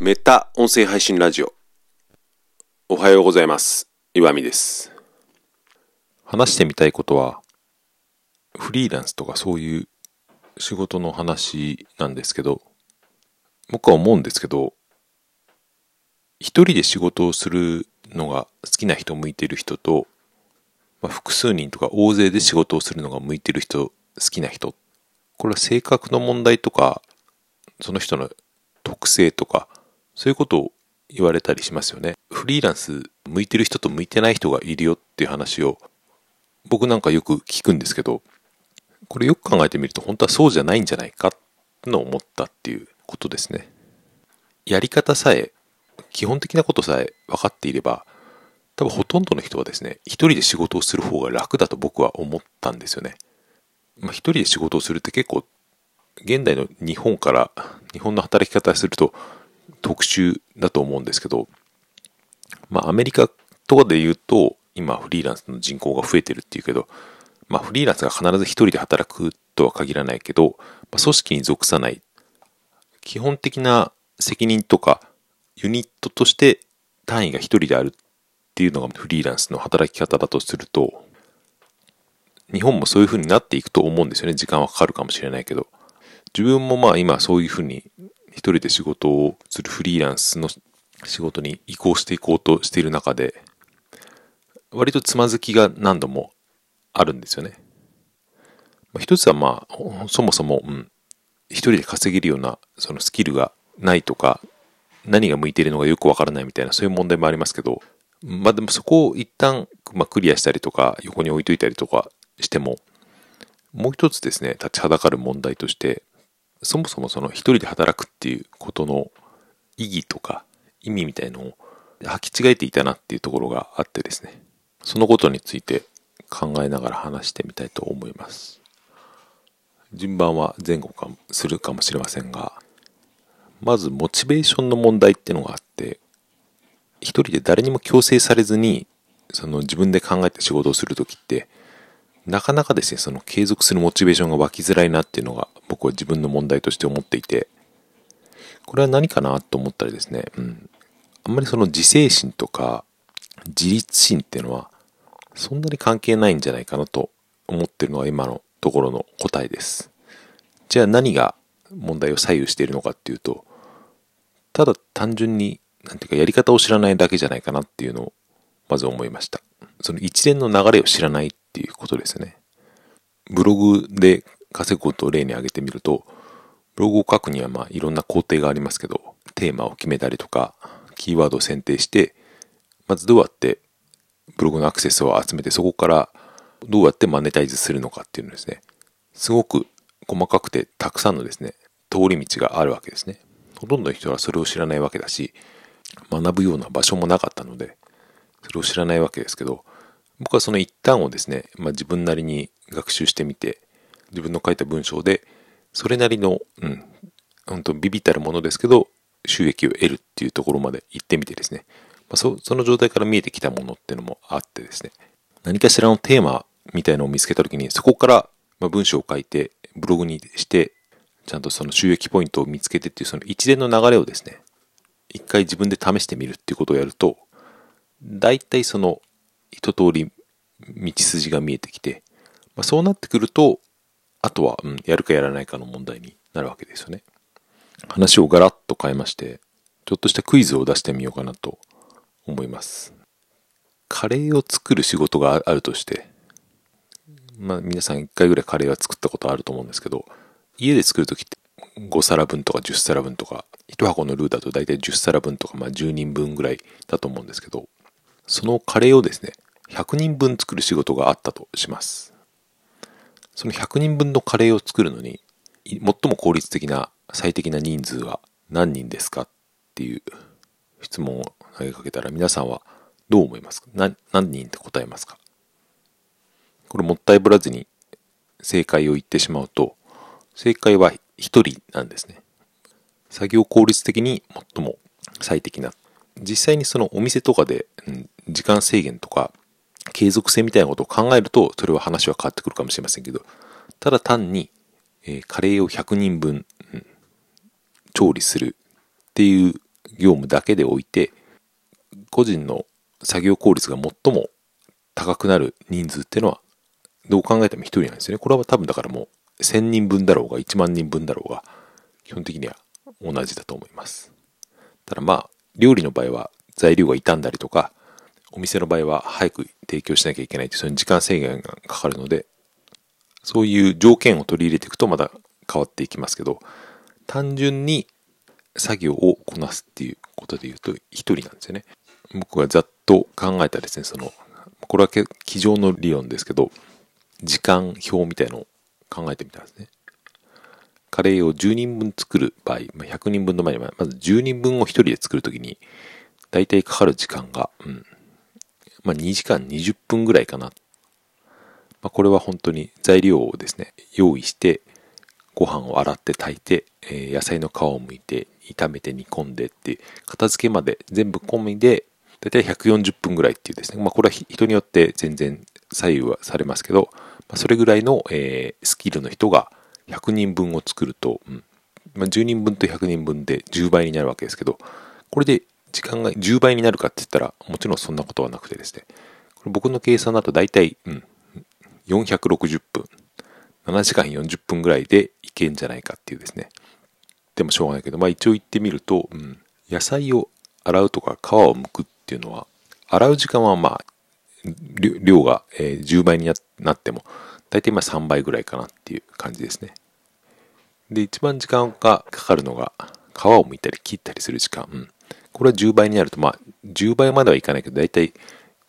メタ音声配信ラジオ。おはようございます。岩見です。話してみたいことは、フリーランスとかそういう仕事の話なんですけど、僕は思うんですけど、一人で仕事をするのが好きな人向いてる人と、まあ、複数人とか大勢で仕事をするのが向いてる人、好きな人。これは性格の問題とか、その人の特性とか、そういうことを言われたりしますよね。フリーランス向いてる人と向いてない人がいるよっていう話を僕なんかよく聞くんですけど、これよく考えてみると本当はそうじゃないんじゃないかってのを思ったっていうことですね。やり方さえ、基本的なことさえ分かっていれば、多分ほとんどの人はですね、一人で仕事をする方が楽だと僕は思ったんですよね。まあ一人で仕事をするって結構、現代の日本から、日本の働き方すると特殊だと思うんですけど、まあアメリカとかで言うと、今フリーランスの人口が増えてるっていうけど、まあフリーランスが必ず一人で働くとは限らないけど、まあ、組織に属さない、基本的な責任とかユニットとして単位が一人であるっていうのがフリーランスの働き方だとすると、日本もそういう風になっていくと思うんですよね。時間はかかるかもしれないけど。自分もまあ今そういう風に一人で仕事をするフリーランスの仕事に移行していこうとしている中で、割とつまずきが何度もあるんですよね。まあ一つはまあ、そもそも、うん、一人で稼げるようなそのスキルがないとか、何が向いているのかよくわからないみたいなそういう問題もありますけど、まあでもそこを一旦、まあ、クリアしたりとか横に置いといたりとかしても、もう一つですね、立ちはだかる問題として、そもそもその一人で働くっていうことの意義とか意味みたいのを履き違えていたなっていうところがあってですね、そのことについて考えながら話してみたいと思います。順番は前後かするかもしれませんが、まずモチベーションの問題っていうのがあって、一人で誰にも強制されずに、その自分で考えて仕事をするときって、なかなかですね、その継続するモチベーションが湧きづらいなっていうのが僕は自分の問題として思っていて、これは何かなと思ったらですね、うん。あんまりその自制心とか自立心っていうのはそんなに関係ないんじゃないかなと思ってるのが今のところの答えです。じゃあ何が問題を左右しているのかっていうと、ただ単純に、なんていうかやり方を知らないだけじゃないかなっていうのをまず思いました。その一連の流れを知らないっていうことですね。ブログで稼ぐことを例に挙げてみると、ブログを書くにはまあいろんな工程がありますけど、テーマを決めたりとか、キーワードを選定して、まずどうやってブログのアクセスを集めて、そこからどうやってマネタイズするのかっていうのですね、すごく細かくてたくさんのですね、通り道があるわけですね。ほとんどの人はそれを知らないわけだし、学ぶような場所もなかったので、それを知らないわけですけど、僕はその一端をですね、まあ、自分なりに学習してみて、自分の書いた文章で、それなりの、うん、本当ビビったるものですけど、収益を得るっていうところまで行ってみてですね、まあ、その状態から見えてきたものっていうのもあってですね、何かしらのテーマみたいのを見つけたときに、そこからま文章を書いて、ブログにして、ちゃんとその収益ポイントを見つけてっていうその一連の流れをですね、一回自分で試してみるっていうことをやると、大体その一通り道筋が見えてきて、まあ、そうなってくると、あとは、うん、やるかやらないかの問題になるわけですよね。話をガラッと変えまして、ちょっとしたクイズを出してみようかなと思います。カレーを作る仕事があるとして、まあ皆さん一回ぐらいカレーは作ったことあると思うんですけど、家で作るときって5皿分とか10皿分とか、1箱のルーだと大体10皿分とか、まあ10人分ぐらいだと思うんですけど、そのカレーをですね、100人分作る仕事があったとします。その100人分のカレーを作るのに、最も効率的な最適な人数は何人ですかっていう質問を投げかけたら皆さんはどう思いますか？何人って答えますか？これもったいぶらずに正解を言ってしまうと、正解は1人なんですね。作業効率的に最も最適な。実際にそのお店とかで、うん、時間制限とか継続性みたいなことを考えると、それは話は変わってくるかもしれませんけど、ただ単に、えーカレーを100人分、うん調理するっていう業務だけでおいて、個人の作業効率が最も高くなる人数っていうのは、どう考えても1人なんですよね。これは多分だからもう1000人分だろうが1万人分だろうが、基本的には同じだと思います。ただまあ、料理の場合は材料が傷んだりとか、お店の場合は早く提供しなきゃいけないという、その時間制限がかかるので、そういう条件を取り入れていくとまだ変わっていきますけど、単純に作業をこなすっていうことで言うと一人なんですよね。僕がざっと考えたですね、その、これは机上の理論ですけど、時間表みたいのを考えてみたんですね。カレーを10人分作る場合、ま、100人分の前に、まず10人分を1人で作るときに、大体かかる時間が、うん、まあ、2時間20分ぐらいかな。まあ、これは本当に材料をですね、用意して、ご飯を洗って炊いて、えー、野菜の皮を剥いて、炒めて煮込んでって、片付けまで全部込みで、だいたい140分ぐらいっていうですね、まあこれは人によって全然左右はされますけど、まあ、それぐらいの、えー、スキルの人が100人分を作ると、うんまあ、10人分と100人分で10倍になるわけですけど、これで時間が10倍になるかって言ったら、もちろんそんなことはなくてですね、これ僕の計算だと大体、うん、460分、7時間40分ぐらいでいけんじゃないかっていうですね。でもしょうがないけど、まあ一応言ってみると、うん、野菜を洗うとか皮を剥くっていうのは、洗う時間はまあ、量が、10倍になっても、大体まあ3倍ぐらいかなっていう感じですね。で、一番時間がかかるのが、皮を剥いたり切ったりする時間。うん。これは10倍になると、まあ、10倍まではいかないけど、大体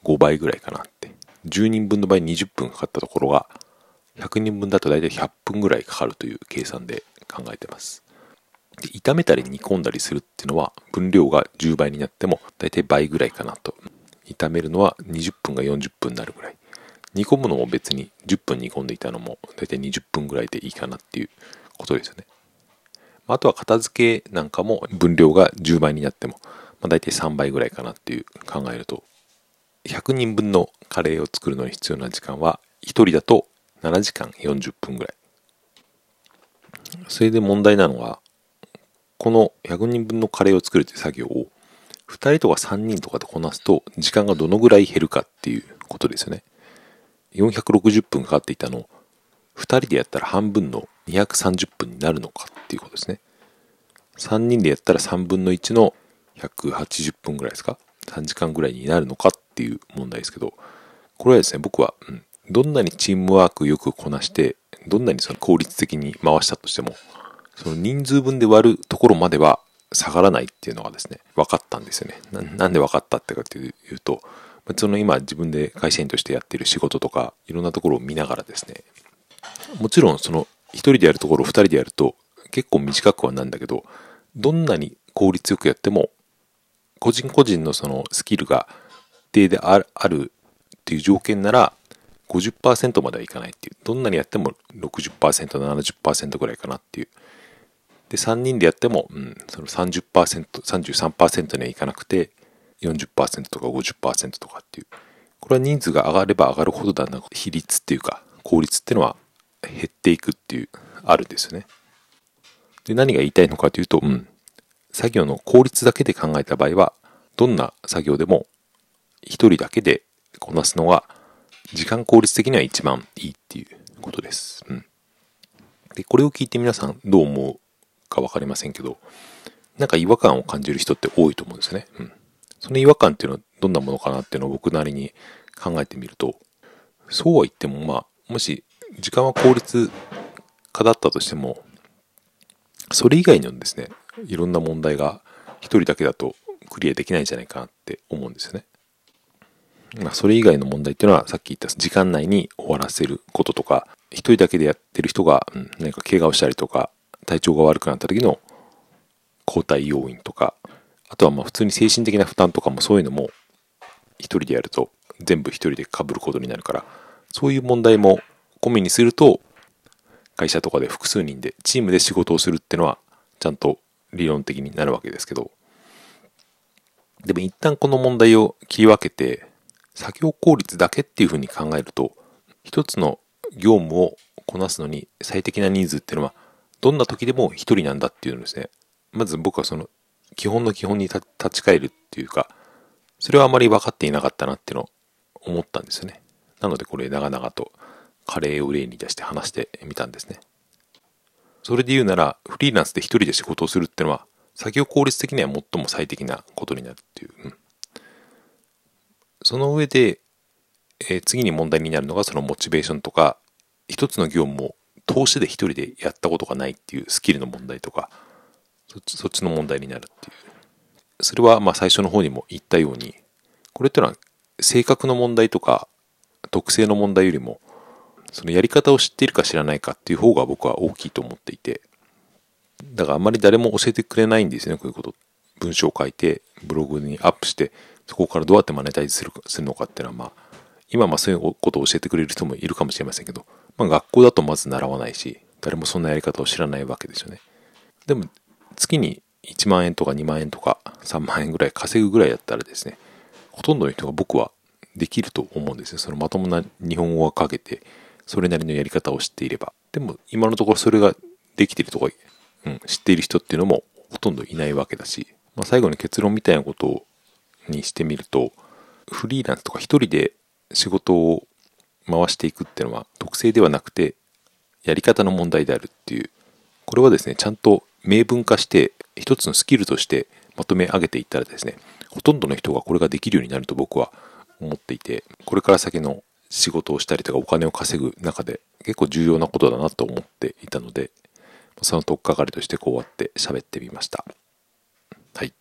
5倍ぐらいかなって。10人分の場合20分かかったところが、100人分だと大体100分ぐらいかかるという計算で考えてます。で炒めたり煮込んだりするっていうのは分量が10倍になっても大体倍ぐらいかなと。炒めるのは20分が40分になるぐらい。煮込むのも別に10分煮込んでいたのも大体20分ぐらいでいいかなっていうことですよね。あとは片付けなんかも分量が10倍になっても、まあ、大体3倍ぐらいかなっていう考えると、100人分のカレーを作るのに必要な時間は1人だと7時間40分ぐらい。それで問題なのは、この100人分のカレーを作るという作業を2人とか3人とかでこなすと時間がどのぐらい減るかっていうことですよね。460分かかっていたのを2人でやったら半分の230分になるのかっていうことですね。3人でやったら3分の1の180分ぐらいですか ?3 時間ぐらいになるのかっていう問題ですけど、これはですね、僕は、うん、どんなにチームワークよくこなして、どんなにその効率的に回したとしても、その人数分で割るところまでは下がらないっていうのがですね、分かったんですよね。なんで分かったってかっていうと、その今自分で会社員としてやってる仕事とか、いろんなところを見ながらですね、もちろんその1人でやるところ2人でやると結構短くはなんだけど、どんなに効率よくやっても、個人個人のそのスキルが一定であるっていう条件なら、50%まではいかないっていう。どんなにやっても60%、70%ぐらいかなっていう。で、3人でやっても、うん、その30%、33%にはいかなくて、40%とか50%とかっていう。これは人数が上がれば上がるほどだんだん比率っていうか、効率っていうのは減っていくっていう、あるんですよね。で、何が言いたいのかというと、うん、作業の効率だけで考えた場合は、どんな作業でも一人だけでこなすのが、時間効率的には一番いいっていうことです。うん。で、これを聞いて皆さんどう思うかわかりませんけど、なんか違和感を感じる人って多いと思うんですよね。うん。その違和感っていうのはどんなものかなっていうのを僕なりに考えてみると、そうは言ってもまあ、もし時間は効率化だったとしても、それ以外のですね、いろんな問題が一人だけだとクリアできないんじゃないかなって思うんですよね。まあ、それ以外の問題っていうのは、さっき言った時間内に終わらせることとか、一人だけでやってる人が、うん、何か怪我をしたりとか、体調が悪くなった時の交代要因とか、あとはまあ普通に精神的な負担とかもそういうのも、一人でやると全部一人で被ることになるから、そういう問題も込みにすると、会社とかで複数人でチームで仕事をするってのはちゃんと理論的になるわけですけどでも一旦この問題を切り分けて作業効率だけっていうふうに考えると一つの業務をこなすのに最適な人数っていうのはどんな時でも一人なんだっていうのですねまず僕はその基本の基本に立ち返るっていうか、それはあまり分かっていなかったなっていうのを思ったんですよね。なのでこれ長々とカレーを例に出して話してみたんですね。それで言うなら、フリーランスで一人で仕事をするってのは、作業効率的には最も最適なことになるっていう。うん、その上で、えー、次に問題になるのがそのモチベーションとか、一つの業務を投資で一人でやったことがないっていうスキルの問題とか、そっちそっちの問題になるっていう。それはまあ最初の方にも言ったように、これってのは性格の問題とか特性の問題よりも、そのやり方を知っているか知らないかっていう方が僕は大きいと思っていて、だからあんまり誰も教えてくれないんですね、こういうこと。文章を書いて、ブログにアップして、そこからどうやってマネタイズするするのかっていうのは、まあ、今まあそういうことを教えてくれる人もいるかもしれませんけど、まあ学校だとまず習わないし、誰もそんなやり方を知らないわけですよね。でも、月に1万円とか2万円とか3万円ぐらい稼ぐぐらいだったらですね、ほとんどの人が僕はできると思うんですよ。そのまともな日本語が書けて、それなりのやり方を知っていれば。でも、今のところそれができてるとか、うん、知っている人っていうのもほとんどいないわけだし、まあ、最後に結論みたいなことにしてみると、フリーランスとか一人で仕事を回していくっていうのは特性ではなくてやり方の問題であるっていうこれはですねちゃんと明文化して一つのスキルとしてまとめ上げていったらですねほとんどの人がこれができるようになると僕は思っていてこれから先の仕事をしたりとかお金を稼ぐ中で結構重要なことだなと思っていたのでその取っかかりとしてこうやって喋ってみました。はい。